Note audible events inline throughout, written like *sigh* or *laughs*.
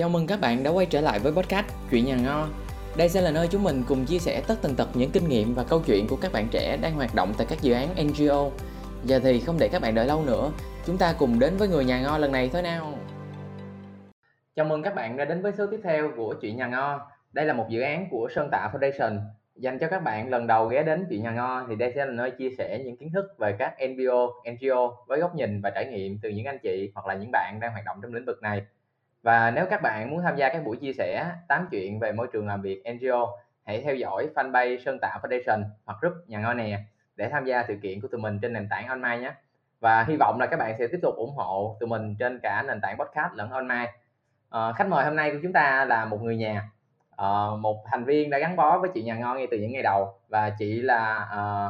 Chào mừng các bạn đã quay trở lại với podcast Chuyện nhà ngo. Đây sẽ là nơi chúng mình cùng chia sẻ tất tần tật những kinh nghiệm và câu chuyện của các bạn trẻ đang hoạt động tại các dự án NGO. Giờ thì không để các bạn đợi lâu nữa, chúng ta cùng đến với người nhà ngo lần này thôi nào. Chào mừng các bạn đã đến với số tiếp theo của Chuyện nhà ngo. Đây là một dự án của Sơn Tạ Foundation dành cho các bạn lần đầu ghé đến Chuyện nhà ngo thì đây sẽ là nơi chia sẻ những kiến thức về các NGO, NGO với góc nhìn và trải nghiệm từ những anh chị hoặc là những bạn đang hoạt động trong lĩnh vực này và nếu các bạn muốn tham gia các buổi chia sẻ tám chuyện về môi trường làm việc NGO hãy theo dõi fanpage Sơn Tạo Foundation hoặc group nhà ngon nè để tham gia sự kiện của tụi mình trên nền tảng online nhé. Và hy vọng là các bạn sẽ tiếp tục ủng hộ tụi mình trên cả nền tảng podcast lẫn online. À, khách mời hôm nay của chúng ta là một người nhà. À, một thành viên đã gắn bó với chị nhà ngon ngay từ những ngày đầu và chị là à,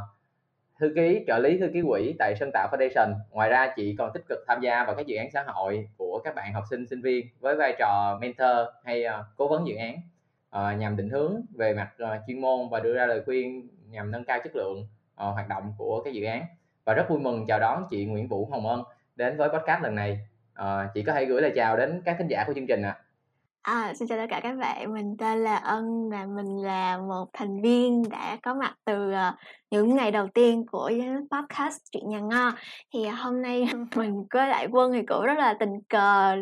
thư ký trợ lý thư ký quỹ tại Sơn Tạo Foundation. Ngoài ra chị còn tích cực tham gia vào các dự án xã hội của các bạn học sinh sinh viên với vai trò mentor hay uh, cố vấn dự án uh, nhằm định hướng về mặt uh, chuyên môn và đưa ra lời khuyên nhằm nâng cao chất lượng uh, hoạt động của các dự án. Và rất vui mừng chào đón chị Nguyễn Vũ Hồng Ân đến với podcast lần này. Uh, chị có thể gửi lời chào đến các khán giả của chương trình ạ. À. À, xin chào tất cả các bạn, mình tên là Ân và mình là một thành viên đã có mặt từ ờ, những ngày đầu tiên của podcast Chuyện Nhà Ngo. Thì hôm nay *laughs* mình với lại Quân thì cũng rất là tình cờ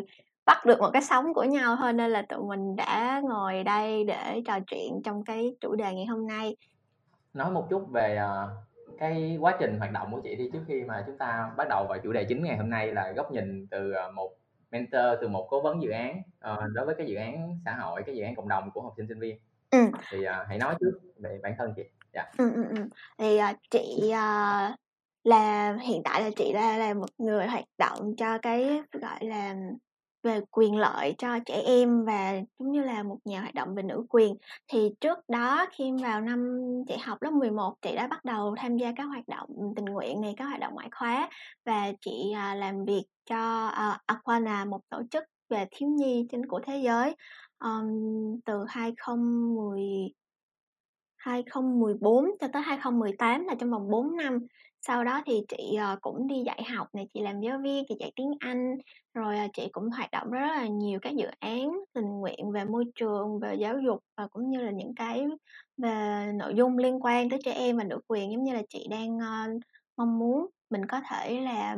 bắt được một cái sóng của nhau thôi nên là tụi mình đã ngồi đây để trò chuyện trong cái chủ đề ngày hôm nay. Nói một chút về ờ, cái quá trình hoạt động của chị đi trước khi mà chúng ta bắt đầu vào chủ đề chính ngày hôm nay là góc nhìn từ một mentor từ một cố vấn dự án uh, đối với cái dự án xã hội cái dự án cộng đồng của học sinh sinh viên ừ. thì uh, hãy nói trước về bản thân chị dạ. ừ, ừ, ừ. thì uh, chị uh, là hiện tại là chị là là một người hoạt động cho cái gọi là về quyền lợi cho trẻ em và giống như là một nhà hoạt động về nữ quyền. Thì trước đó khi vào năm chị học lớp 11 chị đã bắt đầu tham gia các hoạt động tình nguyện này, các hoạt động ngoại khóa và chị à, làm việc cho uh, Aquana một tổ chức về thiếu nhi trên của thế giới um, từ 2010 2014 cho tới 2018 là trong vòng 4 năm. Sau đó thì chị ờ, cũng đi dạy học này chị làm giáo viên chị dạy tiếng anh rồi ờ, chị cũng hoạt động rất là nhiều các dự án tình nguyện về môi trường về giáo dục và cũng như là những cái về nội dung liên quan tới trẻ em và nữ quyền giống như là chị đang ờ, mong muốn mình có thể là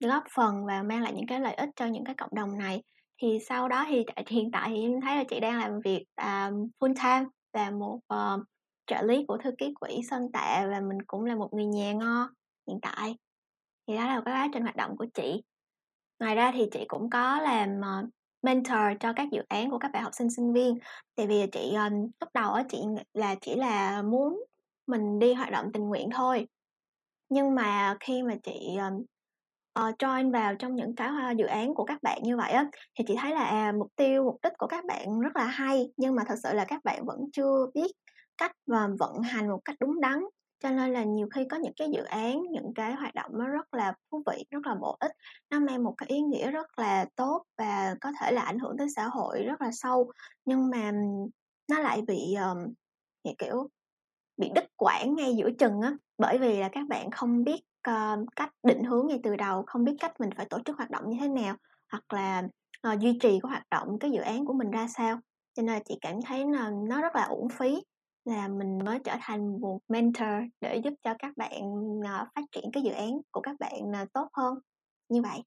góp phần và mang lại những cái lợi ích cho những cái cộng đồng này. Thì sau đó thì hiện tại thì em thấy là chị đang làm việc uh, full time và một uh, trợ lý của thư ký quỹ Sơn Tạ và mình cũng là một người nhà ngo hiện tại. Thì đó là cái quá trình hoạt động của chị. Ngoài ra thì chị cũng có làm uh, mentor cho các dự án của các bạn học sinh sinh viên. Tại vì chị ờ, lúc đầu á chị là chỉ là muốn mình đi hoạt động tình nguyện thôi. Nhưng mà khi mà chị uh, join vào trong những cái dự án của các bạn như vậy á thì chị thấy là à, mục tiêu mục đích của các bạn rất là hay. Nhưng mà thật sự là các bạn vẫn chưa biết cách và vận hành một cách đúng đắn. Cho nên là nhiều khi có những cái dự án những cái hoạt động nó rất là thú vị rất là bổ ích nó mang một cái ý nghĩa rất là tốt và có thể là ảnh hưởng tới xã hội rất là sâu. Nhưng mà nó lại bị um, kiểu bị đứt quãng ngay giữa chừng á. Bởi vì là các bạn không biết uh, cách định hướng ngay từ đầu không biết cách mình phải tổ chức hoạt động như thế nào hoặc là uh, duy trì cái hoạt động cái dự án của mình ra sao. Cho nên là chị cảm thấy là nó rất là uổng phí là mình mới trở thành một mentor để giúp cho các bạn uh, phát triển cái dự án của các bạn uh, tốt hơn như vậy.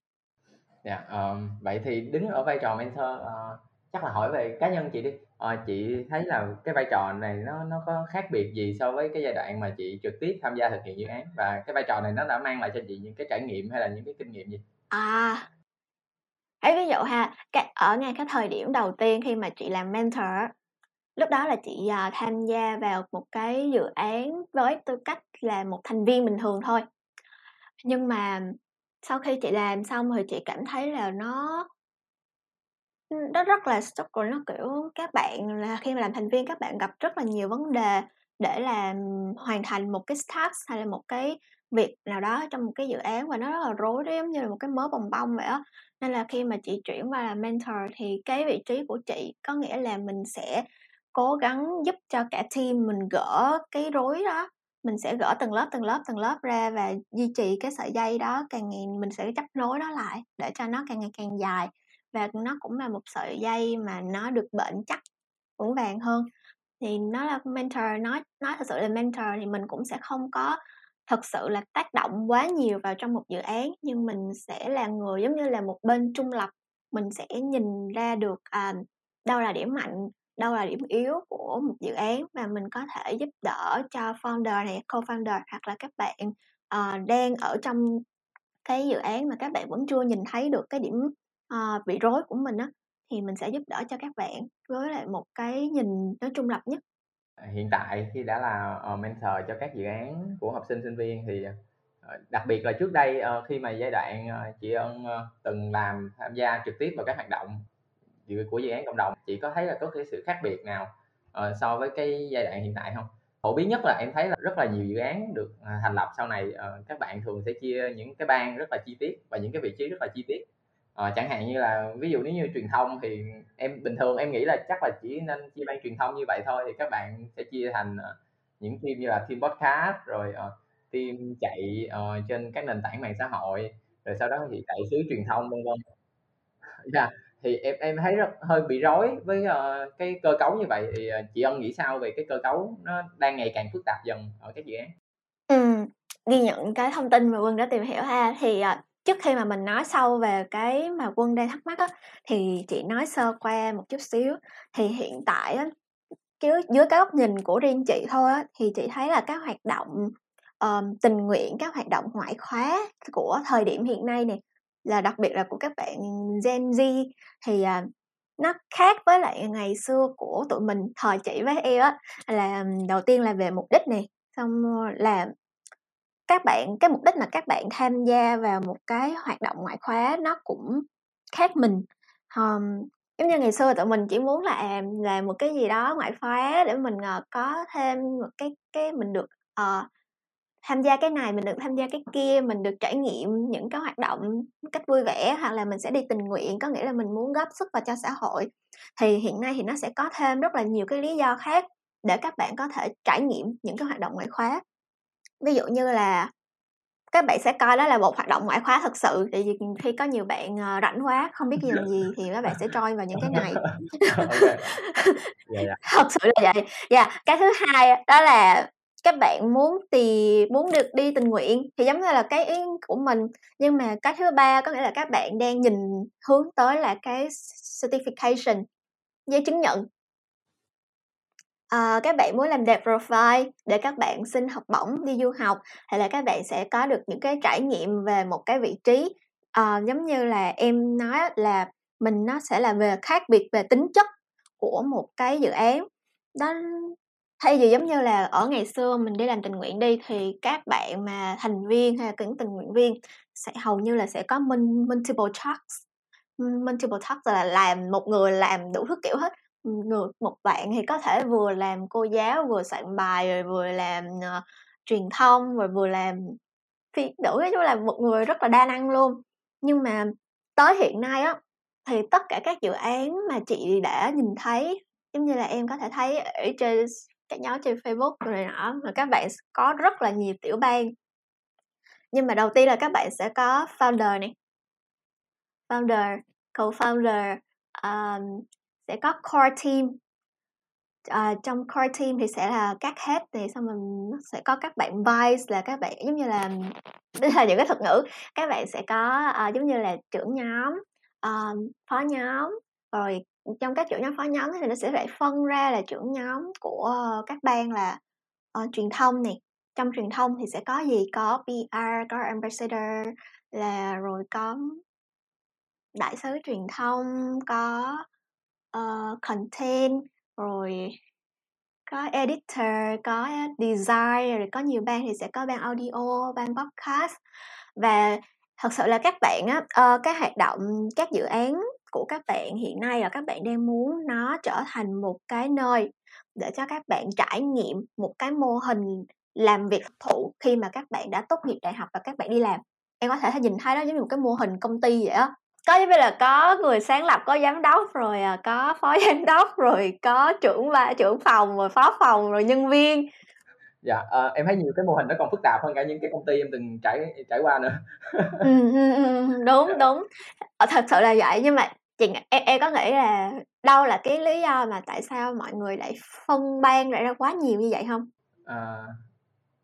Dạ, yeah, um, vậy thì đứng ở vai trò mentor uh, chắc là hỏi về cá nhân chị đi. Uh, chị thấy là cái vai trò này nó nó có khác biệt gì so với cái giai đoạn mà chị trực tiếp tham gia thực hiện dự án và cái vai trò này nó đã mang lại cho chị những cái trải nghiệm hay là những cái kinh nghiệm gì? À, ấy ví dụ ha, cái ở ngay cái thời điểm đầu tiên khi mà chị làm mentor lúc đó là chị uh, tham gia vào một cái dự án với tư cách là một thành viên bình thường thôi. Nhưng mà sau khi chị làm xong thì chị cảm thấy là nó nó rất là struggle nó kiểu các bạn là khi mà làm thành viên các bạn gặp rất là nhiều vấn đề để làm hoàn thành một cái task hay là một cái việc nào đó trong một cái dự án và nó rất là rối đó giống như là một cái mớ bồng bông vậy á. Nên là khi mà chị chuyển qua làm mentor thì cái vị trí của chị có nghĩa là mình sẽ cố gắng giúp cho cả team mình gỡ cái rối đó. Mình sẽ gỡ từng lớp từng lớp từng lớp ra và duy trì cái sợi dây đó càng ngày mình sẽ chấp nối nó lại để cho nó càng ngày càng dài. Và nó cũng là một sợi dây mà nó được bền chắc vững vàng hơn. Thì nó là mentor nói nói thật sự là mentor thì mình cũng sẽ không có thật sự là tác động quá nhiều vào trong một dự án nhưng mình sẽ là người giống như là một bên trung lập. Mình sẽ nhìn ra được à, đâu là điểm mạnh đâu là điểm yếu của một dự án mà mình có thể giúp đỡ cho founder này co-founder hoặc là các bạn uh, đang ở trong cái dự án mà các bạn vẫn chưa nhìn thấy được cái điểm uh, bị rối của mình á thì mình sẽ giúp đỡ cho các bạn với lại một cái nhìn nó trung lập nhất. Hiện tại khi đã là uh, mentor cho các dự án của học sinh sinh viên thì uh, đặc biệt là trước đây uh, khi mà giai đoạn uh, chị ân uh, từng làm tham gia trực tiếp vào các hoạt động của dự án cộng đồng chị có thấy là có cái sự khác biệt nào uh, so với cái giai đoạn hiện tại không? Phổ biến nhất là em thấy là rất là nhiều dự án được uh, thành lập sau này uh, các bạn thường sẽ chia những cái ban rất là chi tiết và những cái vị trí rất là chi tiết. Uh, chẳng hạn như là ví dụ nếu như truyền thông thì em bình thường em nghĩ là chắc là chỉ nên chia ban truyền thông như vậy thôi thì các bạn sẽ chia thành uh, những team như là team podcast rồi uh, team chạy uh, trên các nền tảng mạng xã hội rồi sau đó thì chạy sứ truyền thông vân vân. Yeah *laughs* dạ thì em em thấy rất hơi bị rối với uh, cái cơ cấu như vậy. Thì uh, chị ân nghĩ sao về cái cơ cấu nó đang ngày càng phức tạp dần ở các dự án? Ừ, ghi nhận cái thông tin mà quân đã tìm hiểu ha. Thì uh, trước khi mà mình nói sâu về cái mà quân đang thắc mắc á thì chị nói sơ qua một chút xíu. Thì hiện tại á dưới, dưới cái góc nhìn của riêng chị thôi á thì chị thấy là các hoạt động um, tình nguyện các hoạt động ngoại khóa của thời điểm hiện nay này là đặc biệt là của các bạn Gen Z thì à, nó khác với lại ngày xưa của tụi mình thời chị với em á là đầu tiên là về mục đích này xong là các bạn cái mục đích là các bạn tham gia vào một cái hoạt động ngoại khóa nó cũng khác mình. Um, giống như ngày xưa tụi mình chỉ muốn là à, làm một cái gì đó ngoại khóa để mình uh, có thêm một cái cái mình được uh, tham gia cái này mình được tham gia cái kia mình được trải nghiệm những cái hoạt động cách vui vẻ hoặc là mình sẽ đi tình nguyện có nghĩa là mình muốn góp sức vào cho xã hội thì hiện nay thì nó sẽ có thêm rất là nhiều cái lý do khác để các bạn có thể trải nghiệm những cái hoạt động ngoại khóa ví dụ như là các bạn sẽ coi đó là một hoạt động ngoại khóa thật sự tại vì khi có nhiều bạn ờ, rảnh quá không biết gì làm gì thì các bạn sẽ trôi vào những cái này *laughs* *laughs* dạ, dạ. thật sự là vậy dạ yeah. cái thứ hai đó là các bạn muốn thì muốn được đi tình nguyện thì giống như là cái ý của mình. Nhưng mà cái thứ ba có nghĩa là các bạn đang nhìn hướng tới là cái certification giấy chứng nhận. À, các bạn muốn làm đẹp profile để các bạn xin học bổng đi du học hay là các bạn sẽ có được những cái trải nghiệm về một cái vị trí. À, giống như là em nói là mình nó sẽ là về khác biệt về tính chất của một cái dự án. Đó thay vì giống như là ở ngày xưa mình đi làm tình nguyện đi thì các bạn mà thành viên hay là những tình nguyện viên sẽ hầu như là sẽ có multiple tasks. Multiple tasks là làm một người làm đủ thứ kiểu hết. Người một bạn thì có thể vừa làm cô giáo vừa soạn bài rồi vừa làm uh, truyền thông rồi vừa làm phi đủ nói chung là một người rất là đa năng luôn. Nhưng mà tới hiện nay á thì tất cả các dự án mà chị đã nhìn thấy giống như là em có thể thấy ở trên các nhóm trên Facebook rồi nọ mà các bạn có rất là nhiều tiểu bang. Nhưng mà đầu tiên là các bạn sẽ có founder này. Founder co-founder um, sẽ có core team. Uh, trong core team thì sẽ là các head thì xong mình sẽ có các bạn vice là các bạn giống như là đây là những cái thuật ngữ. Các bạn sẽ có uh, giống như là trưởng nhóm um, phó nhóm rồi trong các trưởng nhóm phó nhóm thì nó sẽ phải phân ra là trưởng nhóm của các ban là uh, truyền thông này trong truyền thông thì sẽ có gì? Có PR có ambassador là rồi có đại sứ truyền thông có uh, content rồi có editor có design rồi có nhiều ban thì sẽ có ban audio ban podcast. Và thật sự là các bạn á uh, các hoạt động các dự án của các bạn hiện nay là các bạn đang muốn nó trở thành một cái nơi để cho các bạn trải nghiệm một cái mô hình làm việc thụ khi mà các bạn đã tốt nghiệp đại học và các bạn đi làm. Em có thể nhìn thấy đó giống như một cái mô hình công ty vậy á. Có như là có người sáng lập có giám đốc rồi à, có phó *laughs* giám đốc rồi có trưởng và trưởng phòng rồi phó phòng rồi nhân viên. Dạ uh, em thấy nhiều cái mô hình nó còn phức tạp hơn cả những cái công ty em từng trải trải qua nữa. Ừ, ừ, ừ, đúng đúng. Ờ, thật sự là vậy nhưng mà chị em, em có nghĩ là đâu là cái lý do mà tại sao mọi người lại phân ban lại ra quá nhiều như vậy không? À,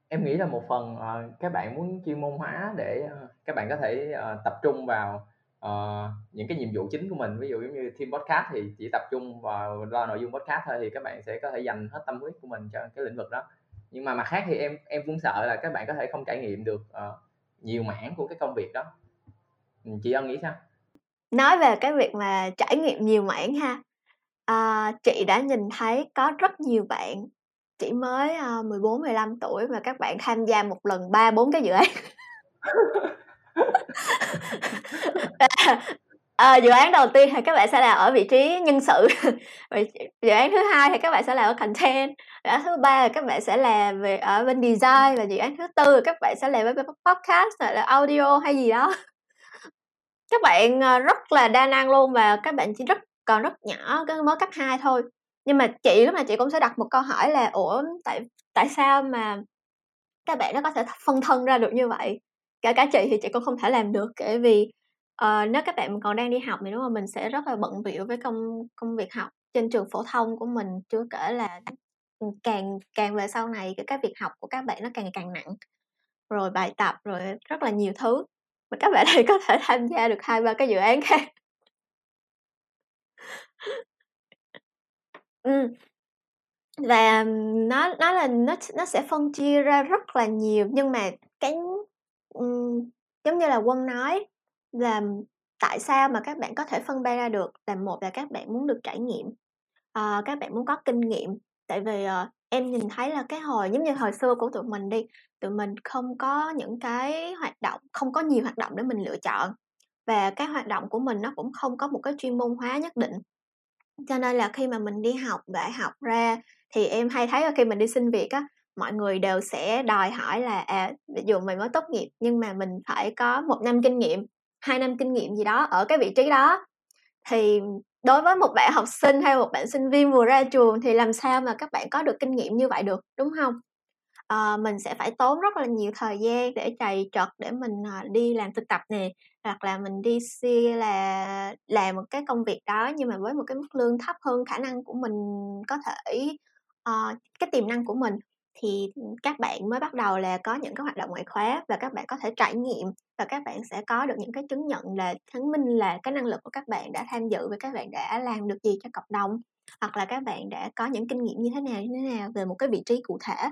em nghĩ là một phần uh, các bạn muốn chuyên môn hóa để uh, các bạn có thể uh, tập trung vào uh, những cái nhiệm vụ chính của mình. Ví dụ giống như team podcast thì chỉ tập trung vào lo nội dung podcast thôi thì các bạn sẽ có thể dành hết tâm huyết của mình cho cái lĩnh vực đó. Nhưng mà mặt khác thì em em cũng sợ là các bạn có thể không trải nghiệm được uh, nhiều mảng của cái công việc đó. Chị ân nghĩ sao? Nói về cái việc mà trải nghiệm nhiều mảng ha. À, chị đã nhìn thấy có rất nhiều bạn chỉ mới uh, 14 15 tuổi mà các bạn tham gia một lần ba bốn cái dự án. À, *laughs* dự án đầu tiên thì các bạn sẽ là ở vị trí nhân sự dự án thứ hai thì các bạn sẽ là ở content dự án thứ ba là các bạn sẽ là về ở bên design và dự án thứ tư là các bạn sẽ làm với podcast là audio hay gì đó các bạn ờ, rất là đa năng luôn và các bạn chỉ rất còn rất nhỏ cái mới cấp 2 thôi. Nhưng mà chị lúc nào chị cũng sẽ đặt một câu hỏi là ủa tại tại sao mà các bạn nó có thể phân thân ra được như vậy? Cả cả chị thì chị cũng không thể làm được kể vì uh, nếu các bạn còn đang đi học thì đúng không mình sẽ rất là bận bịu với công công việc học trên trường phổ thông của mình chưa kể là càng càng về sau này cái việc học của các bạn nó càng càng nặng. Rồi bài tập rồi rất là nhiều thứ mà các bạn này có thể tham gia được hai ba cái dự án khác *laughs* ừ. và nó nó là nó nó sẽ phân chia ra rất là nhiều nhưng mà cái um, giống như là quân nói là tại sao mà các bạn có thể phân ba ra được là một là các bạn muốn được trải nghiệm uh, các bạn muốn có kinh nghiệm tại vì uh, em nhìn thấy là cái hồi, giống như hồi xưa của tụi mình đi, tụi mình không có những cái hoạt động, không có nhiều hoạt động để mình lựa chọn. Và cái hoạt động của mình nó cũng không có một cái chuyên môn hóa nhất định. Cho nên là khi mà mình đi học, đại học ra, thì em hay thấy là khi mình đi xin việc á, mọi người đều sẽ đòi hỏi là à ví dụ mình mới tốt nghiệp nhưng mà mình phải có một năm kinh nghiệm, hai năm kinh nghiệm gì đó ở cái vị trí đó. Thì đối với một bạn học sinh hay một bạn sinh viên vừa ra trường thì làm sao mà các bạn có được kinh nghiệm như vậy được đúng không? À, mình sẽ phải tốn rất là nhiều thời gian để chày trật để mình ờ, đi làm thực tập nè hoặc là mình đi xia là làm một cái công việc đó nhưng mà với một cái mức lương thấp hơn khả năng của mình có thể uh, cái tiềm năng của mình thì ừ, các bạn mới bắt đầu là có những cái hoạt động ngoại khóa và các bạn có thể trải nghiệm và các bạn sẽ có được những cái chứng nhận là chứng minh là cái năng lực của các bạn đã tham dự và các bạn đã làm được gì cho cộng đồng hoặc là các bạn đã có những kinh nghiệm như thế nào như thế nào về một cái vị trí cụ thể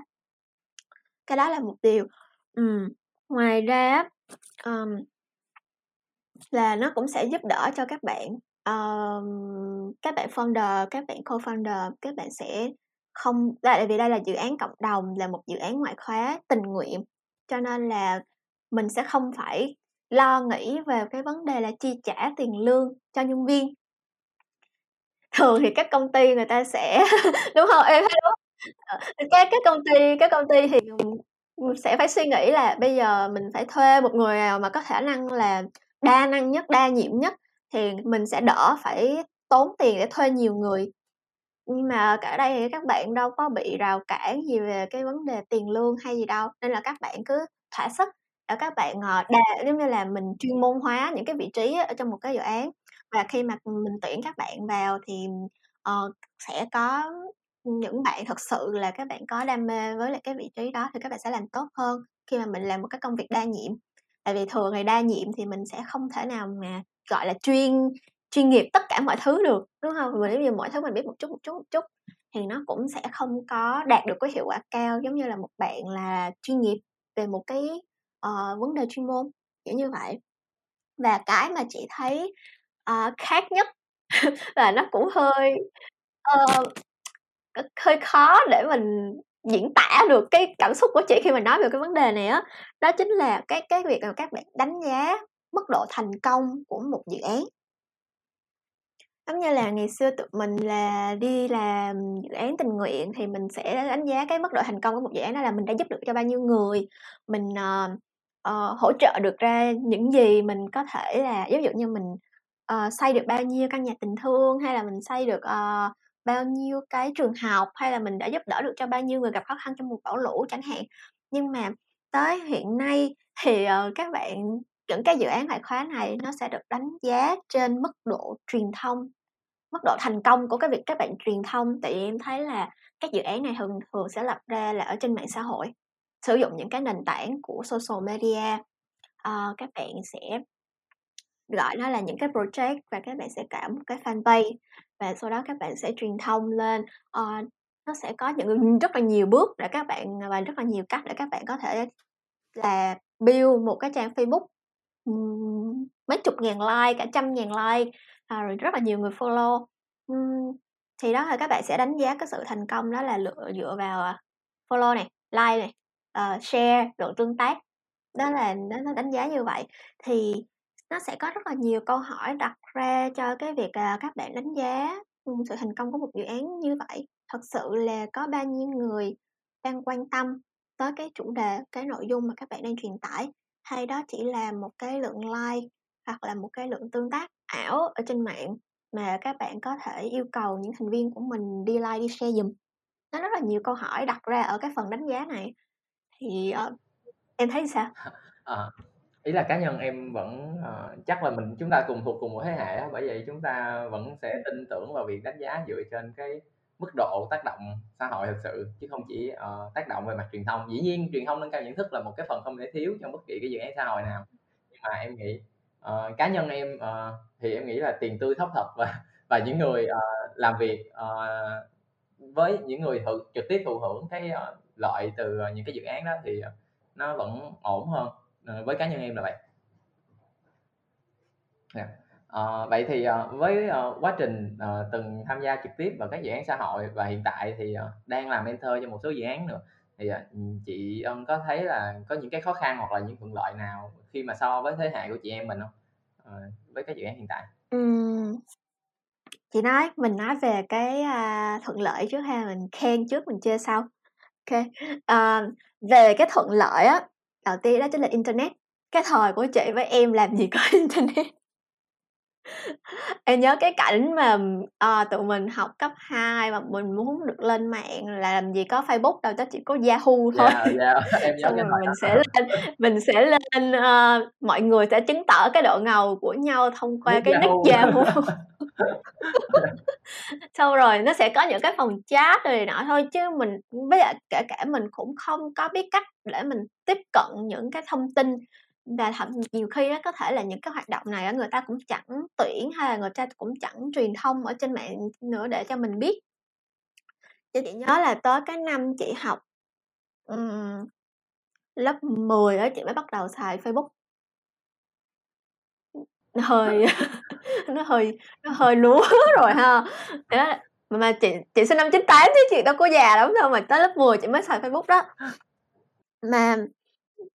cái đó là một điều ừ. ngoài ra um, là nó cũng sẽ giúp đỡ cho các bạn um, các bạn founder các bạn co-founder các bạn sẽ không tại vì đây là dự án cộng đồng, là một dự án ngoại khóa tình nguyện, cho nên là mình sẽ không phải lo nghĩ về cái vấn đề là chi trả tiền lương cho nhân viên. Thường thì các công ty người ta sẽ *laughs* đúng không? Em thấy đúng ờ, các các công ty, các công ty thì sẽ phải suy nghĩ là bây giờ mình phải thuê một người nào mà có khả năng là đa năng nhất, đa nhiệm nhất, thì mình sẽ đỡ phải tốn tiền để thuê nhiều người nhưng mà ở đây thì các bạn đâu có bị rào cản gì về cái vấn đề tiền lương hay gì đâu. Nên là các bạn cứ thỏa sức để các bạn ờ, giống như là mình chuyên môn hóa những cái vị trí ở trong một cái dự án. Và khi mà mình tuyển các bạn vào thì uh, sẽ có những bạn thật sự là các bạn có đam mê với lại cái vị trí đó thì các bạn sẽ làm tốt hơn khi mà mình làm một cái công việc đa nhiệm. Tại vì thường thì đa nhiệm thì mình sẽ không thể nào mà gọi là chuyên chuyên nghiệp tất cả mọi thứ được đúng không mà nếu như mọi thứ mình biết một chút một chút một chút thì nó cũng sẽ không có đạt được cái hiệu quả cao giống như là một bạn là chuyên nghiệp về một cái uh, vấn đề chuyên môn kiểu như vậy. Và cái mà chị thấy uh, khác nhất *laughs* và nó cũng hơi uh, hơi khó để mình diễn tả được cái cảm xúc của chị khi mình nói về cái vấn đề này á. Đó chính là cái cái việc mà các bạn đánh giá mức độ thành công của một dự án giống như là ngày xưa tụi mình là đi làm dự án tình nguyện thì mình sẽ đánh giá cái mức độ thành công của một dự án đó là mình đã giúp được cho bao nhiêu người. Mình uh, uh, hỗ trợ được ra những gì mình có thể là ví dụ như mình uh, xây được bao nhiêu căn nhà tình thương hay là mình xây được uh, bao nhiêu cái trường học hay là mình đã giúp đỡ được cho bao nhiêu người gặp khó khăn trong mùa bão lũ chẳng hạn. Nhưng mà tới hiện nay thì uh, các bạn những cái dự án ngoại khóa này nó sẽ được đánh giá trên mức độ truyền thông mức độ thành công của cái việc các bạn truyền thông. Tại vì em thấy là các dự án này thường thường sẽ lập ra là ở trên mạng xã hội sử dụng những cái nền tảng của social media. Uh, các bạn sẽ gọi nó là những cái project và các bạn sẽ cả một cái fanpage và sau đó các bạn sẽ truyền thông lên. Uh, nó sẽ có những rất là nhiều bước để các bạn và rất là nhiều cách để các bạn có thể là build một cái trang Facebook um, mấy chục ngàn like cả trăm ngàn like à, rồi rất là nhiều người follow. Um, thì đó là các bạn sẽ đánh giá cái sự thành công đó là lựa dựa vào à, follow này like này uh, share độ tương tác. Đó là nó đánh giá như vậy. Thì nó sẽ có rất là nhiều câu hỏi đặt ra cho cái việc là các bạn đánh giá sự thành công của một dự án như vậy. Thật sự là có bao nhiêu người đang quan tâm tới cái chủ đề cái nội dung mà các bạn đang truyền tải? Hay đó chỉ là một cái lượng like hoặc là một cái lượng tương tác ảo ở trên mạng mà các bạn có thể yêu cầu những thành viên của mình đi like đi share dùm nó rất là nhiều câu hỏi đặt ra ở cái phần đánh giá này. Thì uh, em thấy sao? À, *laughs* ý là cá nhân em vẫn uh, chắc là mình chúng ta cùng thuộc cùng một thế hệ đó, bởi vậy chúng ta vẫn sẽ tin tưởng vào việc đánh giá dựa trên cái mức độ tác động xã hội thực sự chứ không chỉ uh, tác động về mặt truyền thông. Dĩ nhiên truyền thông nâng cao nhận thức là một cái phần không thể thiếu trong bất kỳ cái dự án xã hội nào. Nhưng mà em nghĩ uh, cá nhân em uh, thì em nghĩ là tiền tươi thóc thật và và những người uh, làm việc uh, với những người thử, trực tiếp thụ hưởng cái uh, lợi từ uh, những cái dự án đó thì uh, nó vẫn ổn hơn uh, với cá nhân em là vậy. Yeah. À, vậy thì ờ, với ờ, quá trình từng tham gia trực tiếp vào các dự án xã hội và hiện tại thì đang làm mentor cho một số dự án nữa thì ừ, chị ân có thấy là có những cái khó khăn hoặc là những thuận lợi nào khi mà so với thế hệ của chị em mình không à, với các dự án hiện tại Ừ. Chị nói mình nói về cái, a, thuận lợi trước ha, mình khen trước mình chê sau. OK. Ờ, về cái thuận lợi á, đầu tiên đó chính là internet. Cái thời của chị với em làm gì có *laughs* internet. Em nhớ cái cảnh mà, ờ, tụi mình học cấp 2 mà mình muốn được lên mạng là làm gì có Facebook đâu, đó chỉ có Yahoo thôi. Yeah, *laughs* yeah, em nhớ Xong cái rồi mình đó. sẽ lên mình sẽ lên, ơ mọi người sẽ chứng tỏ cái độ ngầu của nhau thông qua Nick cái nick Yahoo. Yahoo. *laughs* Xong rồi nó sẽ có những cái phòng chat rồi này nọ thôi chứ mình với lại kể cả mình cũng không có biết cách để mình tiếp cận những cái thông tin và thậm nhiều khi á, có thể là những cái hoạt động này người ta cũng chẳng tuyển hay là người ta cũng chẳng truyền thông ở trên mạng nữa để cho mình biết. Chị nhớ là tới cái năm chị học, ừm, lớp 10 á, chị mới bắt đầu xài Facebook. Nó hơi *laughs* *laughs* nó hơi nó hơi lúa *laughs* rồi ha. Đó, mà mà chị chị sinh năm 98 chứ chị đâu có già lắm đâu mà tới lớp 10 chị mới xài Facebook đó. Mà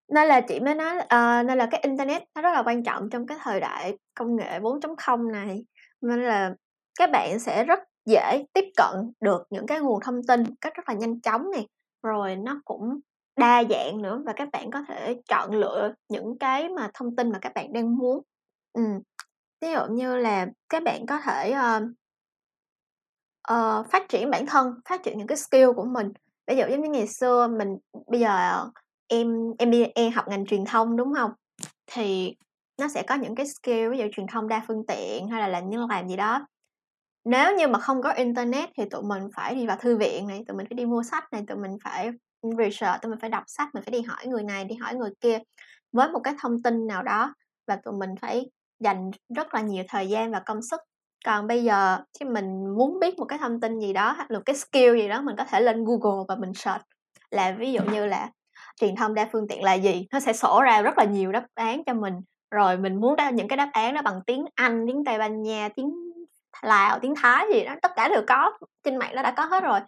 nên là chị mới nói ờ, nên là cái internet nó rất là quan trọng trong cái thời đại công nghệ 4.0 này. Nên là các bạn sẽ rất dễ tiếp cận được những cái nguồn thông tin cách rất là nhanh chóng này, rồi nó cũng đa dạng nữa và các bạn có thể chọn lựa những cái mà thông tin mà các bạn đang muốn. Ừm, ví dụ như là các bạn có thể, ờ ờ, phát triển bản thân, phát triển những cái skill của mình. Ví dụ giống như ngày xưa mình bây giờ em em đi em học ngành truyền thông, đúng không? Thì nó sẽ có những cái skill ví dụ truyền thông đa phương tiện hay là làm như làm gì đó. Nếu như mà không có internet thì tụi mình phải đi vào thư viện này, tụi mình phải đi mua sách này, tụi mình phải research, tụi mình phải đọc sách, mình phải đi hỏi người này, đi hỏi người kia với một cái thông tin nào đó và tụi mình phải dành rất là nhiều thời gian và công sức. Còn bây giờ khi mình muốn biết một cái thông tin gì đó hoặc là cái skill gì đó mình có thể lên Google và mình search là ví dụ như là truyền thông đa phương tiện là gì, nó sẽ sổ ra rất là nhiều đáp án cho mình. Rồi mình muốn ra những cái đáp án đó bằng tiếng Anh, tiếng Tây Ban Nha, tiếng Lào, tiếng Thái gì đó, tất cả đều có, trên mạng nó đã có hết rồi.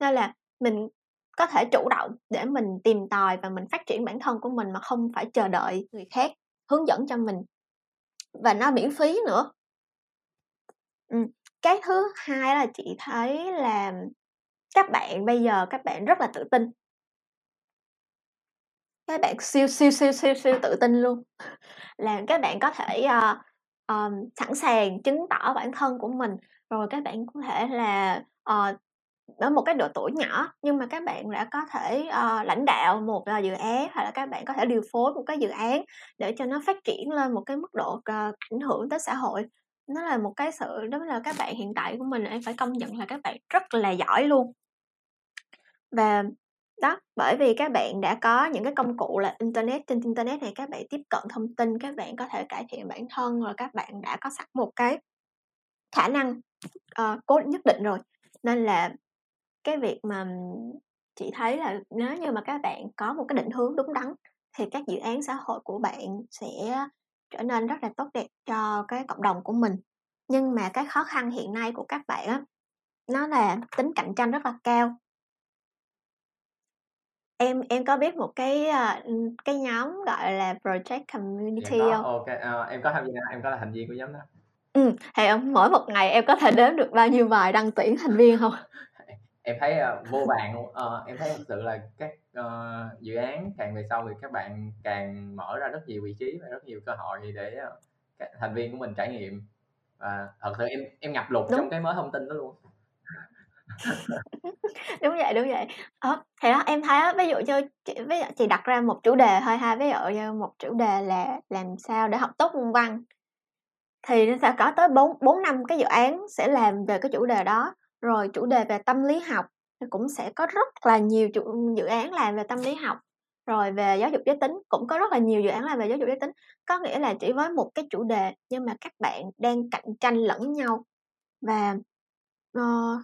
Nên là mình có thể chủ động để mình tìm tòi và mình phát triển bản thân của mình mà không phải chờ đợi người khác hướng dẫn cho mình. Và nó miễn phí nữa. ừ. cái thứ hai là chị thấy là các bạn bây giờ các bạn rất là tự tin. Các bạn siêu, siêu, siêu, siêu, siêu tự tin luôn. Là các bạn có thể, uh, ờm, sẵn sàng chứng tỏ bản thân của mình, rồi các bạn có thể là, uh, ở một cái độ tuổi nhỏ nhưng mà các bạn đã có thể uh, lãnh đạo một uh, dự án hoặc là các bạn có thể điều phối một cái dự án để cho nó phát triển lên một cái mức độ uh, ảnh hưởng tới xã hội nó là một cái sự đó là các bạn hiện tại của mình em phải công nhận là các bạn rất là giỏi luôn và đó bởi vì các bạn đã có những cái công cụ là internet trên internet này các bạn tiếp cận thông tin các bạn có thể cải thiện bản thân rồi các bạn đã có sẵn một cái khả năng ờ, uh, cố nhất định rồi. Nên là cái việc mà chị thấy là nếu như mà các bạn có một cái định hướng đúng đắn thì các dự án xã hội của bạn sẽ trở nên rất là tốt đẹp cho cái cộng đồng của mình. Nhưng mà cái khó khăn hiện nay của các bạn á nó là tính cạnh tranh rất là cao em em có biết một cái uh, cái nhóm gọi là project community dạ không? Ok, uh, em có tham gia, em có là thành viên của nhóm đó. Ừ, thì mỗi một ngày em có thể đếm được bao nhiêu bài đăng tuyển thành viên không? *laughs* em thấy uh, vô vàng luôn uh, em thấy thực sự là các uh, dự án càng về sau thì các bạn càng mở ra rất nhiều vị trí và rất nhiều cơ hội để uh, các thành viên của mình trải nghiệm và thật sự em em ngập lụt Đúng. trong cái mới thông tin đó luôn *laughs* đúng vậy đúng vậy. À, thì đó em thấy đó, ví dụ như chị ví dụ chị đặt ra một chủ đề thôi ha ví dụ như một chủ đề là làm sao để học tốt môn văn thì nó sẽ có tới bốn bốn năm cái dự án sẽ làm về cái chủ đề đó. Rồi chủ đề về tâm lý học thì cũng sẽ có rất là nhiều chủ, dự án làm về tâm lý học. Rồi về giáo dục giới tính cũng có rất là nhiều dự án làm về giáo dục giới tính. Có nghĩa là chỉ với một cái chủ đề nhưng mà các bạn đang cạnh tranh lẫn nhau. Và uh,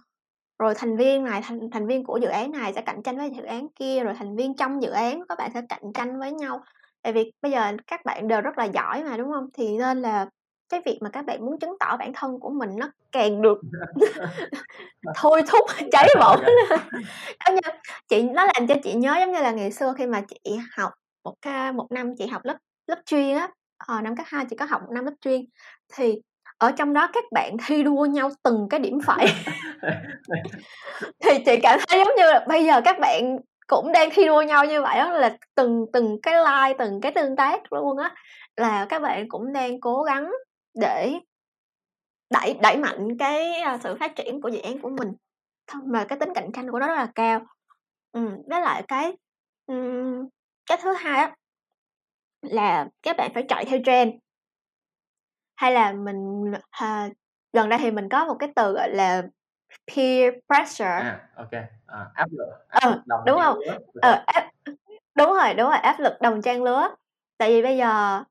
rồi thành viên này thành thành viên của dự án này sẽ cạnh tranh với dự án kia rồi thành viên trong dự án các bạn sẽ cạnh tranh với nhau. Tại vì bây giờ các bạn đều rất là giỏi mà đúng không? Thì nên là cái việc mà các bạn muốn chứng tỏ bản thân của mình nó càng được *laughs* thôi thúc cháy bỏng. *laughs* Giống như chị nó làm cho chị nhớ giống như là ngày xưa khi mà chị học một ca một năm chị học lớp lớp chuyên á. Ờ, năm cấp hai chị có học một năm lớp chuyên. Thì ở trong đó các bạn thi đua nhau từng cái điểm phải. *laughs* Thì chị cảm thấy giống như là bây giờ các bạn cũng đang thi đua nhau như vậy đó là từng từng cái like từng cái tương tác luôn á là các bạn cũng đang cố gắng để đẩy đẩy mạnh cái à, sự phát triển của dự án của mình. Mà cái tính cạnh tranh của nó rất là cao. Ừ, với lại cái um, cái thứ hai á là các bạn phải chạy theo trend hay là mình à, gần đây thì mình có một cái từ gọi là peer pressure. À ok. À, áp lực áp ờ, lực đúng không? ờ, áp, đúng rồi đúng rồi áp lực đồng trang lứa. Tại vì bây giờ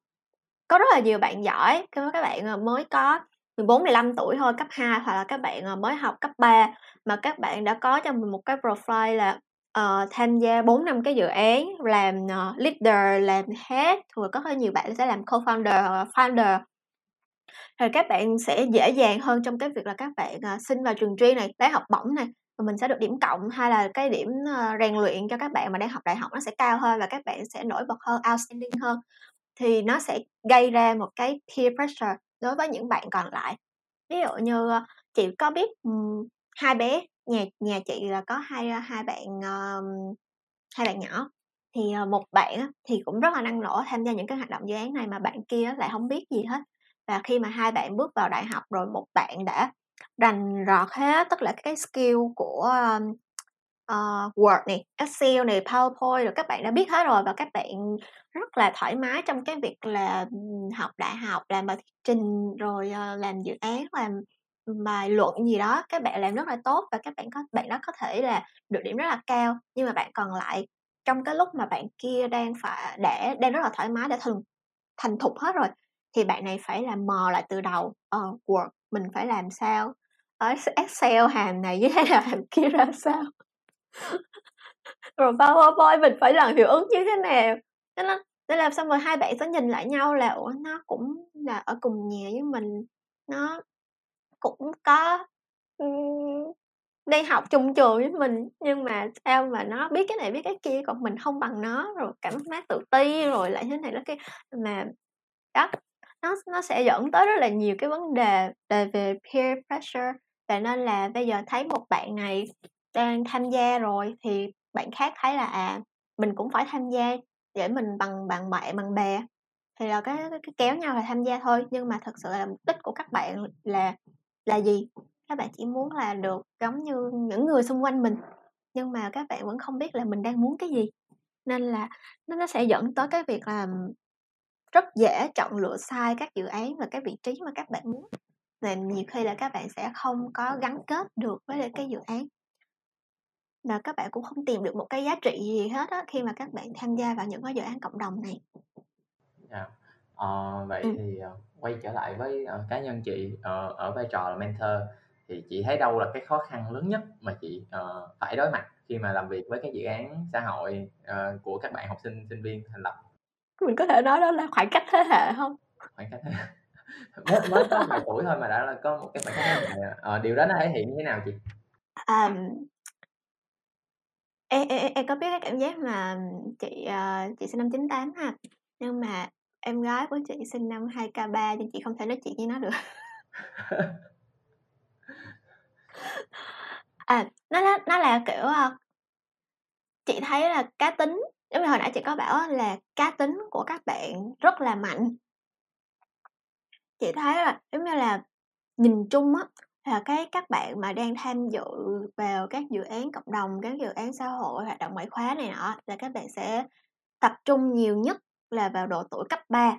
có rất là nhiều bạn giỏi các bạn ờ, mới có 14 15 tuổi thôi cấp 2 hoặc là các bạn ờ, mới học cấp 3 mà các bạn đã có cho mình một cái profile là uh, tham gia 4 năm cái dự án làm uh, leader làm head rồi có hơi nhiều bạn sẽ làm co-founder hoặc founder rồi các bạn sẽ dễ dàng hơn trong cái việc là các bạn à, xin vào trường chuyên này lấy học bổng này và mình sẽ được điểm cộng hay là cái điểm ờ, rèn luyện cho các bạn mà đang học đại học nó sẽ cao hơn và các bạn sẽ nổi bật hơn outstanding hơn. Thì nó sẽ gây ra một cái peer pressure đối với những bạn còn lại. Ví dụ như ờ, chị có biết um, hai bé nhà nhà chị là có hai ờ, hai bạn hai bạn nhỏ. Thì một bạn thì cũng rất là năng nổ tham gia những cái hoạt động dự án này mà bạn kia lại không biết gì hết và khi mà hai bạn bước vào đại học rồi một bạn đã rành rọt hết tất cả cái skill của uh, Word này, Excel này, PowerPoint rồi các bạn đã biết hết rồi. Và các bạn rất là thoải mái trong cái việc là học đại học, làm bài thuyết trình rồi uh, làm dự án, làm bài luận gì đó. Các bạn làm rất là tốt và các bạn có bạn đó có thể là được điểm rất là cao. Nhưng mà bạn còn lại trong cái lúc mà bạn kia đang phải để đang rất là thoải mái đã thành thành thục hết rồi thì bạn này phải làm mò lại từ đầu. Ờ, uh, work mình phải làm sao? Ở Excel hàm này với nào hàm kia ra sao? *laughs* Rồi PowerPoint mình phải làm hiệu ứng như thế nào? Nên là để làm xong rồi hai bạn sẽ nhìn lại nhau là ủa nó cũng là ở cùng nhà với mình. Nó cũng có um, đi học chung trường với mình nhưng mà sao mà nó biết cái này biết cái kia còn mình không bằng nó. Rồi cảm giác tự ti rồi lại thế này đó kia mà đó nó nó sẽ dẫn tới rất là nhiều cái vấn đề về về peer pressure. Và nên là bây giờ thấy một bạn này đang tham gia rồi thì bạn khác thấy là à mình cũng phải tham gia để mình bằng bạn bè bằng bè. Thì là cái, cái kéo nhau là tham gia thôi nhưng mà thật sự là mục đích của các bạn là là gì? Các bạn chỉ muốn là được giống như những người xung quanh mình, nhưng mà các bạn vẫn không biết là mình đang muốn cái gì. Nên là nó nó sẽ dẫn tới cái việc là rất dễ chọn lựa sai các dự án và cái vị trí mà các bạn muốn. Và nhiều khi là các bạn sẽ không có gắn kết được với cái dự án. Và các bạn cũng không tìm được một cái giá trị gì hết á, khi mà các bạn tham gia vào những cái dự án cộng đồng này. Yeah. Ờ, vậy Ừm. thì, ờ, quay trở lại với, ờ, cá nhân chị, ờ, ở vai trò là mentor, thì chị thấy đâu là cái khó khăn lớn nhất mà chị, ờ, phải đối mặt khi mà làm việc với các dự án xã hội, ờ, của các bạn học sinh, sinh viên thành lập? Mình có thể nói đó là khoảng cách thế hệ hông? Khoảng cách thế hệ. *laughs* Mới mới có vài tuổi thôi mà đã là có một cái khoảng cách thế hệ? Ờ, điều đó nó thể hiện như thế nào chị? Ờm. Em em em có biết cái cảm giác mà chị, ờ, chị sinh năm 98 ha, nhưng mà em gái của chị sinh năm 2K3 nhưng chị không thể nói chuyện với nó được. *laughs* À, nó nó nó là, kiểu, ờ chị thấy là cá tính, giống như hồi nãy chị có bảo là cá tính của các bạn rất là mạnh. Chị thấy là, giống như là, nhìn chung á, là cái các bạn mà đang tham dự vào các dự án cộng đồng, các dự án xã hội, hoạt động ngoại khóa này nọ là các bạn sẽ tập trung nhiều nhất là vào độ tuổi cấp 3.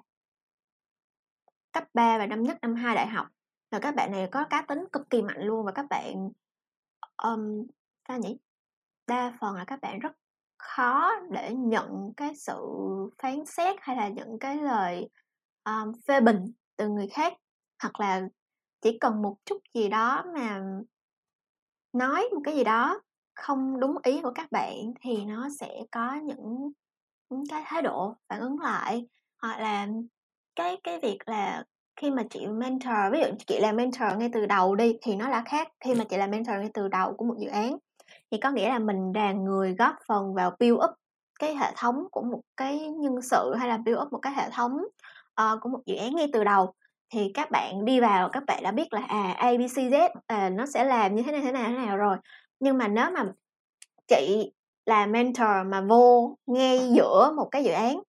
Cấp 3 và năm nhất, năm 2 đại học. là các bạn này có cá tính cực kỳ mạnh luôn và các bạn, um, sao nhỉ? Đa phần là các bạn rất khó để nhận cái sự phán xét hay là những cái lời, um, phê bình từ người khác, hoặc là chỉ cần một chút gì đó mà nói một cái gì đó không đúng ý của các bạn thì nó sẽ có những những cái thái độ phản ứng lại. Hoặc là cái cái việc là khi mà chị mentor, ví dụ chị làm mentor ngay từ đầu đi thì nó đã khác, khi mà chị làm mentor ngay từ đầu của một dự án, thì có nghĩa là mình là người góp phần vào build up cái hệ thống của một cái nhân sự, hay là build up một cái hệ thống, uh, của một dự án ngay từ đầu. Thì các bạn đi vào các bạn đã biết là, à, A, B, C, à, nó sẽ làm như thế này, thế này thế nào rồi. Nhưng mà nếu mà chị là mentor mà vô ngay giữa một cái dự án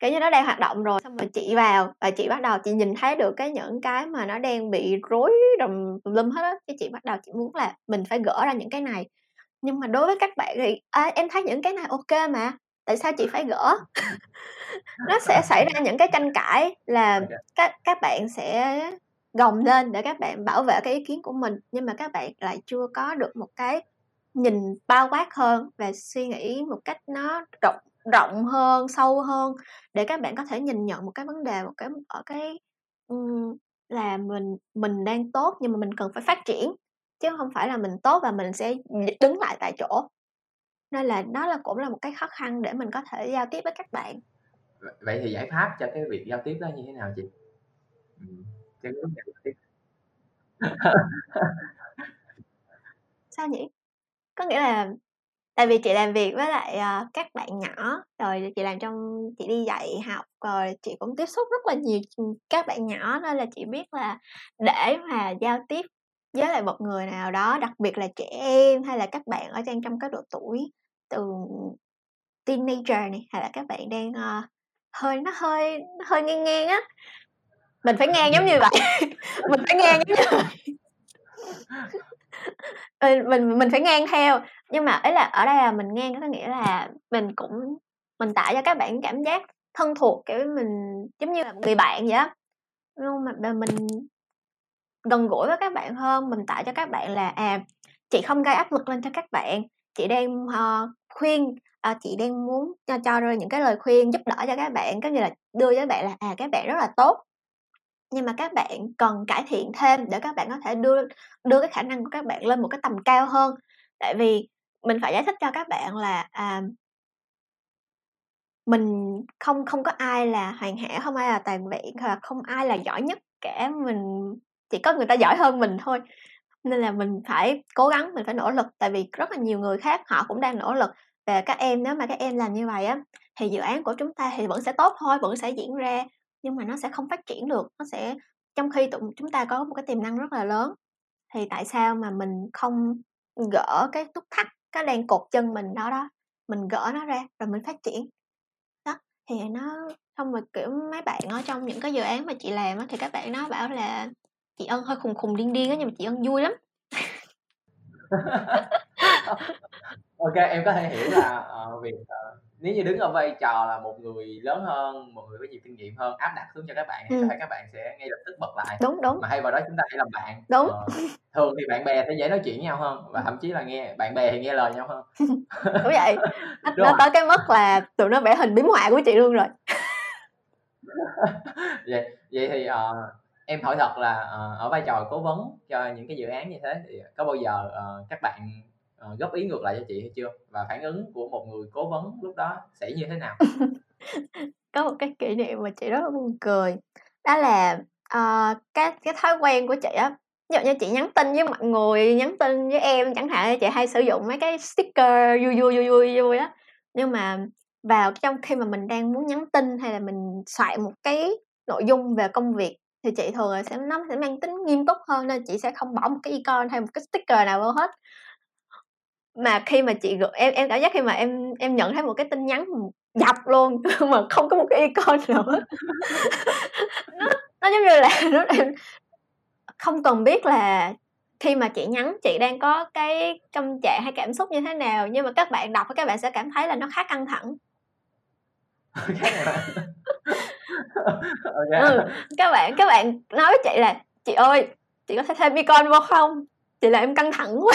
kiểu như, nó đang hoạt động rồi, xong rồi chị vào và chị bắt đầu chị nhìn thấy được cái những cái mà nó đang bị rối tùm lum hết á, cái chị bắt đầu chị muốn là mình phải gỡ ra những cái này. Nhưng mà đối với các bạn thì "A, em thấy những cái này kê mà, tại sao chị phải gỡ?" *laughs* Nó sẽ xảy ra những cái tranh cãi là OK. các các bạn sẽ gồng lên để các bạn bảo vệ cái ý kiến của mình, nhưng mà các bạn lại chưa có được một cái nhìn bao quát hơn và suy nghĩ một cách nó rộng rộng hơn, sâu hơn để các bạn có thể nhìn nhận một cái vấn đề, một cái ở cái, là mình mình đang tốt nhưng mà mình cần phải phát triển, chứ hông phải là mình tốt và mình sẽ đứng lại tại chỗ. Nên là đó là cũng là một cái khó khăn để mình có thể giao tiếp với các bạn. Vậy thì giải pháp cho cái việc giao tiếp đó như thế nào chị? Cho cái giao tiếp. Sao nhỉ? Có nghĩa là tại vì chị làm việc với lại, ờ, các bạn nhỏ, rồi chị làm trong chị đi dạy học, rồi chị cũng tiếp xúc rất là nhiều, ừm, các bạn nhỏ nên là chị biết là để mà giao tiếp với lại một người nào đó, đặc biệt là trẻ em hay là các bạn ở đang trong cái độ tuổi từ teenager này, hay là các bạn đang, ơ, hơi nó hơi nó hơi ngang ngang á. Mình phải ngang giống như vậy, *laughs* mình phải ngang giống như vậy. *laughs* Ừ, mình mình phải ngang theo, nhưng mà ý là ở đây là mình nghe có nghĩa là mình cũng mình tạo cho các bạn cảm giác thân thuộc, kiểu, mình giống như là người bạn vậy á. Nhưng mà mình gần gũi với các bạn hơn, mình tạo cho các bạn là, à, chị không gây áp lực lên cho các bạn, chị đang, uh, khuyên, à, chị đang muốn cho cho ra những cái lời khuyên giúp đỡ cho các bạn, có như là đưa với bạn là, à, các bạn rất là tốt. Nhưng mà các bạn cần cải thiện thêm để các bạn có thể đưa đưa cái khả năng của các bạn lên một cái tầm cao hơn. Tại vì mình phải giải thích cho các bạn là, à mình không không có ai là hoàn hảo, không ai là toàn vẹn, hoặc là không ai là giỏi nhất cả, mình chỉ có người ta giỏi hơn mình thôi. Nên là mình phải cố gắng, mình phải nỗ lực, tại vì rất là nhiều người khác họ cũng đang nỗ lực. Và các em nếu mà các em làm như vậy á, thì dự án của chúng ta thì vẫn sẽ tốt thôi, vẫn sẽ diễn ra, nhưng mà nó sẽ không phát triển được, nó sẽ trong khi tụi chúng ta có một cái tiềm năng rất là lớn, thì tại sao mà mình không gỡ cái nút thắt, nó đang cột chân mình đó đó, mình gỡ nó ra rồi mình phát triển. Đó, thì nó xong rồi, kiểu, mấy bạn ở trong những cái dự án mà chị làm á, thì các bạn nó bảo là chị ân hơi khùng khùng điên điên á nhưng mà chị ân vui lắm *laughs* ok em có thể hiểu là uh, việc uh, nếu như đứng ở vai trò là một người lớn hơn một người có nhiều kinh nghiệm hơn áp đặt xuống cho các bạn thì ừ. có thể các bạn sẽ ngay lập tức bật lại. Đúng đúng. Mà hay vào đó chúng ta hãy làm bạn. Đúng. Ờ, thường thì bạn bè sẽ dễ nói chuyện nhau hơn và thậm chí là nghe bạn bè thì nghe lời nhau hơn. *laughs* Đúng vậy. *laughs* Nó, nó tới cái mức là tụi nó vẽ hình biếm họa của chị luôn rồi. *laughs* Vậy vậy thì uh, em hỏi thật là uh, ở vai trò cố vấn cho những cái dự án như thế thì có bao giờ uh, các bạn uh, góp ý ngược lại cho chị hay chưa? Và phản ứng của một người cố vấn lúc đó sẽ như thế nào? *laughs* Có một cái kỷ niệm mà chị rất là buồn cười. Đó là uh, cái cái thói quen của chị á. Ví dụ như chị nhắn tin với mọi người nhắn tin với em chẳng hạn chị hay sử dụng mấy cái sticker vui vui vui vui vui á. Nhưng mà vào trong khi mà mình đang muốn nhắn tin hay là mình soạn một cái nội dung về công việc thì chị thường là sẽ nó sẽ mang tính nghiêm túc hơn nên chị sẽ không bỏ một cái icon hay một cái sticker nào vô hết mà khi mà chị gửi em em cảm giác khi mà em em nhận thấy một cái tin nhắn dập luôn *laughs* mà không có một cái icon hết. Nó *laughs* nó giống như là nó không cần biết là khi mà chị nhắn chị đang có cái tâm trạng hay cảm xúc như thế nào nhưng mà các bạn đọc các bạn sẽ cảm thấy là nó khá căng thẳng. *laughs* Okay. ừ, các bạn các bạn nói với chị là chị ơi chị có thể thêm icon vô không? Chị là em căng thẳng quá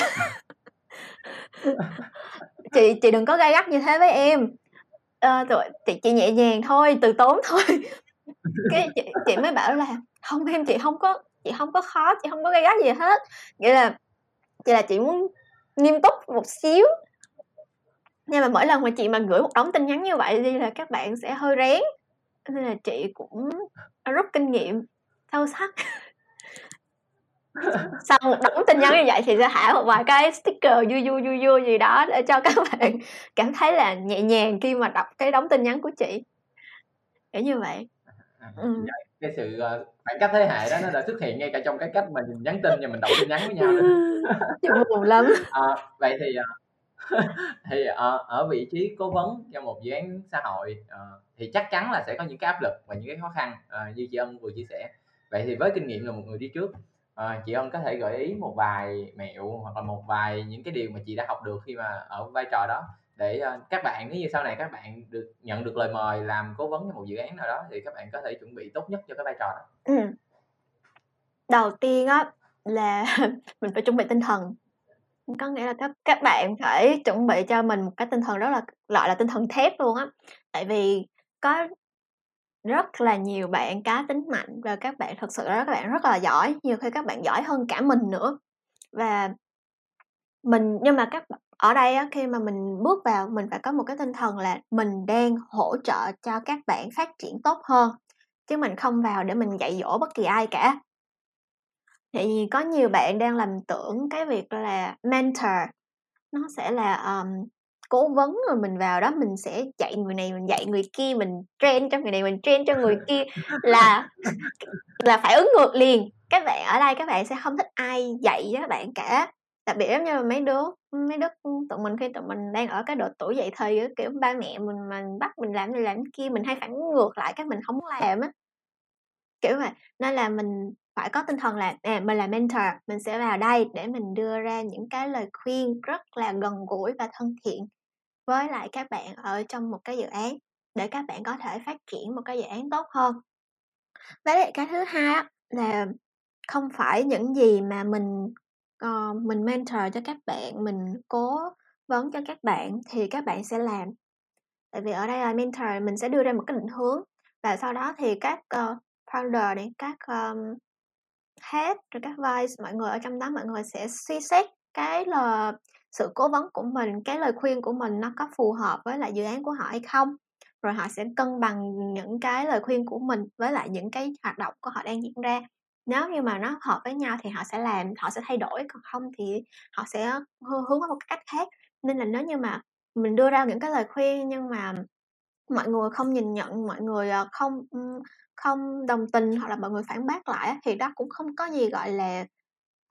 chị chị đừng có gai gắt như thế với em. Ờ, à, rồi chị chị nhẹ nhàng thôi từ tốn thôi. Cái chị, chị mới bảo là không em chị không có chị không có khó chị không có gai gắt gì hết. Nghĩa là chị là chị muốn nghiêm túc một xíu. Nhưng mà mỗi lần mà chị mà gửi một đống tin nhắn như vậy đi là các bạn sẽ hơi rén. Nên là chị cũng rút kinh nghiệm sâu sắc một đống tin nhắn như vậy thì sẽ thả một vài cái sticker vui vui vui vui gì đó để cho các *laughs* bạn cảm thấy là nhẹ nhàng khi mà đọc cái đống tin nhắn của chị. Kiểu như vậy. À, ừ. cái sự uh, khoảng cách thế hệ đó nó đã xuất hiện ngay cả trong cái cách mình nhắn tin và mình đọc tin nhắn với nhau chị *laughs* buồn lắm. À, *laughs* vậy thì uh, thì ở, ở vị trí cố vấn cho một dự án xã hội thì chắc chắn là sẽ có những cái áp lực và những cái khó khăn như chị ân vừa chia sẻ. Vậy thì với kinh nghiệm là một người đi trước uh, chị ân có thể gợi ý một vài mẹo hoặc là một vài những cái điều mà chị đã học được khi mà ở vai trò đó để uh, các bạn nếu như sau này các bạn được nhận được lời mời làm cố vấn cho một dự án nào đó thì các bạn có thể chuẩn bị tốt nhất cho cái vai trò đó ừ. đầu tiên á là *laughs* mình phải chuẩn bị tinh thần có nghĩa là các các bạn phải chuẩn bị cho mình một cái tinh thần rất là gọi là tinh thần thép luôn á. Tại vì có rất là nhiều bạn cá tính mạnh và các bạn thực sự là các bạn rất là giỏi, nhiều khi các bạn giỏi hơn cả mình nữa. Và mình nhưng mà các ở đây á, khi mà mình bước vào mình phải có một cái tinh thần là mình đang hỗ trợ cho các bạn phát triển tốt hơn, chứ mình không vào để mình dạy dỗ bất kỳ ai cả. Thì có nhiều bạn đang làm tưởng cái việc là mentor nó sẽ là, um, cố vấn rồi mình vào đó mình sẽ dạy người này, mình dạy người kia, mình train cho người này, mình train cho người kia là *laughs* là phải ứng ngược liền. Các bạn ở đây các bạn sẽ không thích ai dạy cho các bạn cả. Đặc biệt giống như là mấy đứa mấy đứa, tụi mình khi tụi mình đang ở cái độ tuổi dậy thì kiểu, ba mẹ mình mà bắt mình làm này làm kia mình hay phản ngược lại cái mình không muốn làm á. Kiểu vậy, nên là mình phải có tinh thần là à, mình là mentor mình sẽ vào đây để mình đưa ra những cái lời khuyên rất là gần gũi và thân thiện với lại các bạn ở trong một cái dự án để các bạn có thể phát triển một cái dự án tốt hơn. Với lại cái thứ hai là không phải những gì mà mình uh, mình mentor cho các bạn mình cố vấn cho các bạn thì các bạn sẽ làm. Tại vì ở đây là mentor mình sẽ đưa ra một cái định hướng và sau đó thì các uh, founder này các um, head rồi các vice mọi người ở trong đó mọi người sẽ suy xét cái là sự cố vấn của mình cái lời khuyên của mình nó có phù hợp với lại dự án của họ hay không? Rồi họ sẽ cân bằng những cái lời khuyên của mình với lại những cái hoạt động của họ đang diễn ra. Nếu như mà nó hợp với nhau thì họ sẽ làm họ sẽ thay đổi còn không thì họ sẽ hướng vào một cách khác. Nên là nếu như mà mình đưa ra những cái lời khuyên nhưng mà mọi người không nhìn nhận mọi người ờ, không không đồng tình hoặc là mọi người phản bác lại thì đó cũng không có gì gọi là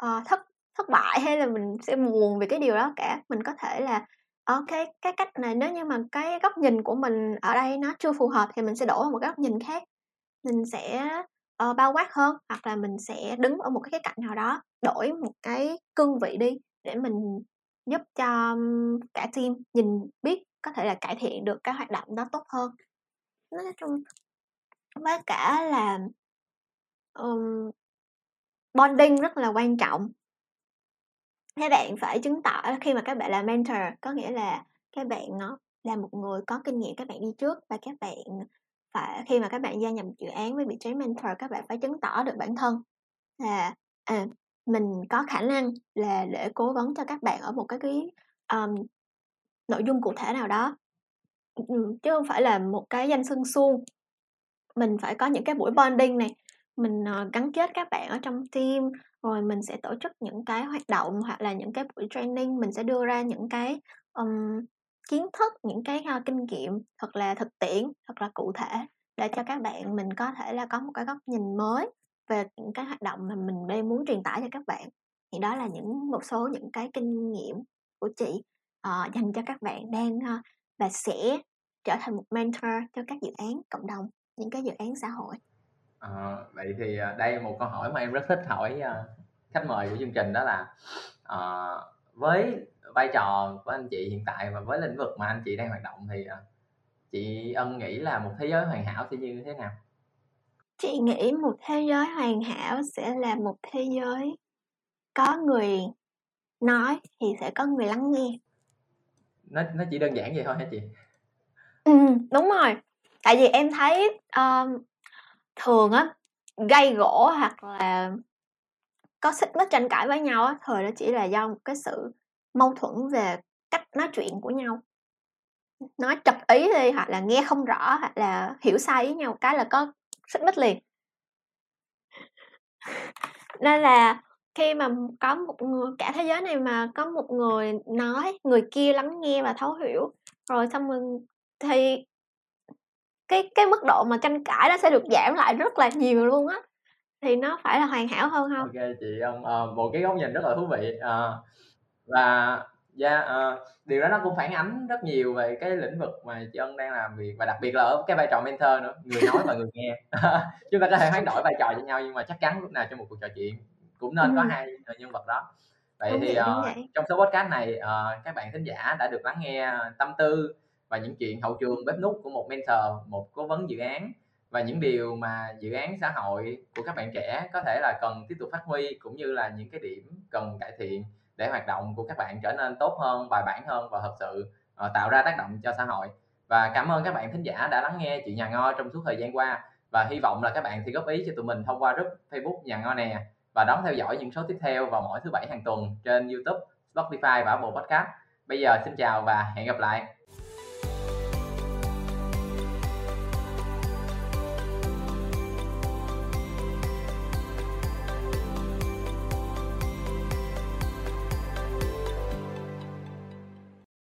uh, thất thất bại hay là mình sẽ buồn về cái điều đó cả. Mình có thể là ờ, ok cái cách này nếu như mà cái góc nhìn của mình ở đây nó chưa phù hợp thì mình sẽ đổi một góc nhìn khác. Mình sẽ uh, bao quát hơn hoặc là mình sẽ đứng ở một cái cạnh nào đó đổi một cái cương vị đi để mình giúp cho cả team nhìn biết có thể là cải thiện được cái hoạt động đó tốt hơn. Nói chung với cả là um, bonding rất là quan trọng các bạn phải chứng tỏ khi mà các bạn là mentor có nghĩa là các bạn nó là một người có kinh nghiệm các bạn đi trước và các bạn phải khi mà các bạn gia nhập dự án với vị trí mentor các bạn phải chứng tỏ được bản thân. Là à, mình có khả năng là để cố vấn cho các bạn ở một cái cái um, nội dung cụ thể nào đó. Ừ, chứ không phải là một cái danh xưng suông. Mình phải có những cái buổi bonding này mình uh, gắn kết các bạn ở trong team rồi mình sẽ tổ chức những cái hoạt động hoặc là những cái buổi training mình sẽ đưa ra những cái um, kiến thức những cái uh, kinh nghiệm thật là thực tiễn thật là cụ thể để cho các bạn mình có thể là có một cái góc nhìn mới về những cái hoạt động mà mình đang muốn truyền tải cho các bạn. Thì đó là những một số những cái kinh nghiệm của chị uh, dành cho các bạn đang uh, và sẽ trở thành một mentor cho các dự án cộng đồng những cái dự án xã hội à, vậy thì đây một câu hỏi mà em rất thích hỏi uh, khách mời của chương trình đó là uh, với vai trò của anh chị hiện tại và với lĩnh vực mà anh chị đang hoạt động thì chị ân nghĩ là một thế giới hoàn hảo sẽ như thế nào? Chị nghĩ một thế giới hoàn hảo sẽ là một thế giới có người nói thì sẽ có người lắng nghe. Nó nó chỉ đơn giản vậy thôi hả chị? Ừ đúng rồi. Tại vì em thấy um, thường á gây gỗ hoặc là có xích mích tranh cãi với nhau á, thời đó chỉ là do một cái sự mâu thuẫn về cách nói chuyện của nhau. Nói trật ý đi, hoặc là nghe không rõ, hoặc là hiểu sai với nhau cái là có xích mích liền. *laughs* Nên là khi mà có một người, cả thế giới này mà có một người nói, người kia lắng nghe và thấu hiểu, rồi xong rồi thì cái cái mức độ mà tranh cãi nó sẽ được giảm lại rất là nhiều luôn á thì nó phải là hoàn hảo hơn không ok chị um, uh, một cái góc nhìn rất là thú vị uh, và yeah, uh, điều đó nó cũng phản ánh rất nhiều về cái lĩnh vực mà chị ân đang làm việc và đặc biệt là ở cái vai trò mentor nữa người nói và người nghe *laughs* chúng ta có thể hoán đổi vai trò cho nhau nhưng mà chắc chắn lúc nào trong một cuộc trò chuyện cũng nên ừ. có hai nhân vật đó vậy đúng thì vậy, uh, vậy. trong số podcast này uh, các bạn thính giả đã được lắng nghe tâm tư và những chuyện hậu trường bếp nút của một mentor một cố vấn dự án và những điều mà dự án xã hội của các bạn trẻ có thể là cần tiếp tục phát huy cũng như là những cái điểm cần cải thiện để hoạt động của các bạn trở nên tốt hơn bài bản hơn và thật sự uh, tạo ra tác động cho xã hội và cảm ơn các bạn thính giả đã lắng nghe chuyện nhà ngo trong suốt thời gian qua và hy vọng là các bạn sẽ góp ý cho tụi mình thông qua group Facebook nhà ngo nè và đón theo dõi những số tiếp theo vào mỗi thứ bảy hàng tuần trên YouTube, Spotify và Apple Podcast. Bây giờ xin chào và hẹn gặp lại.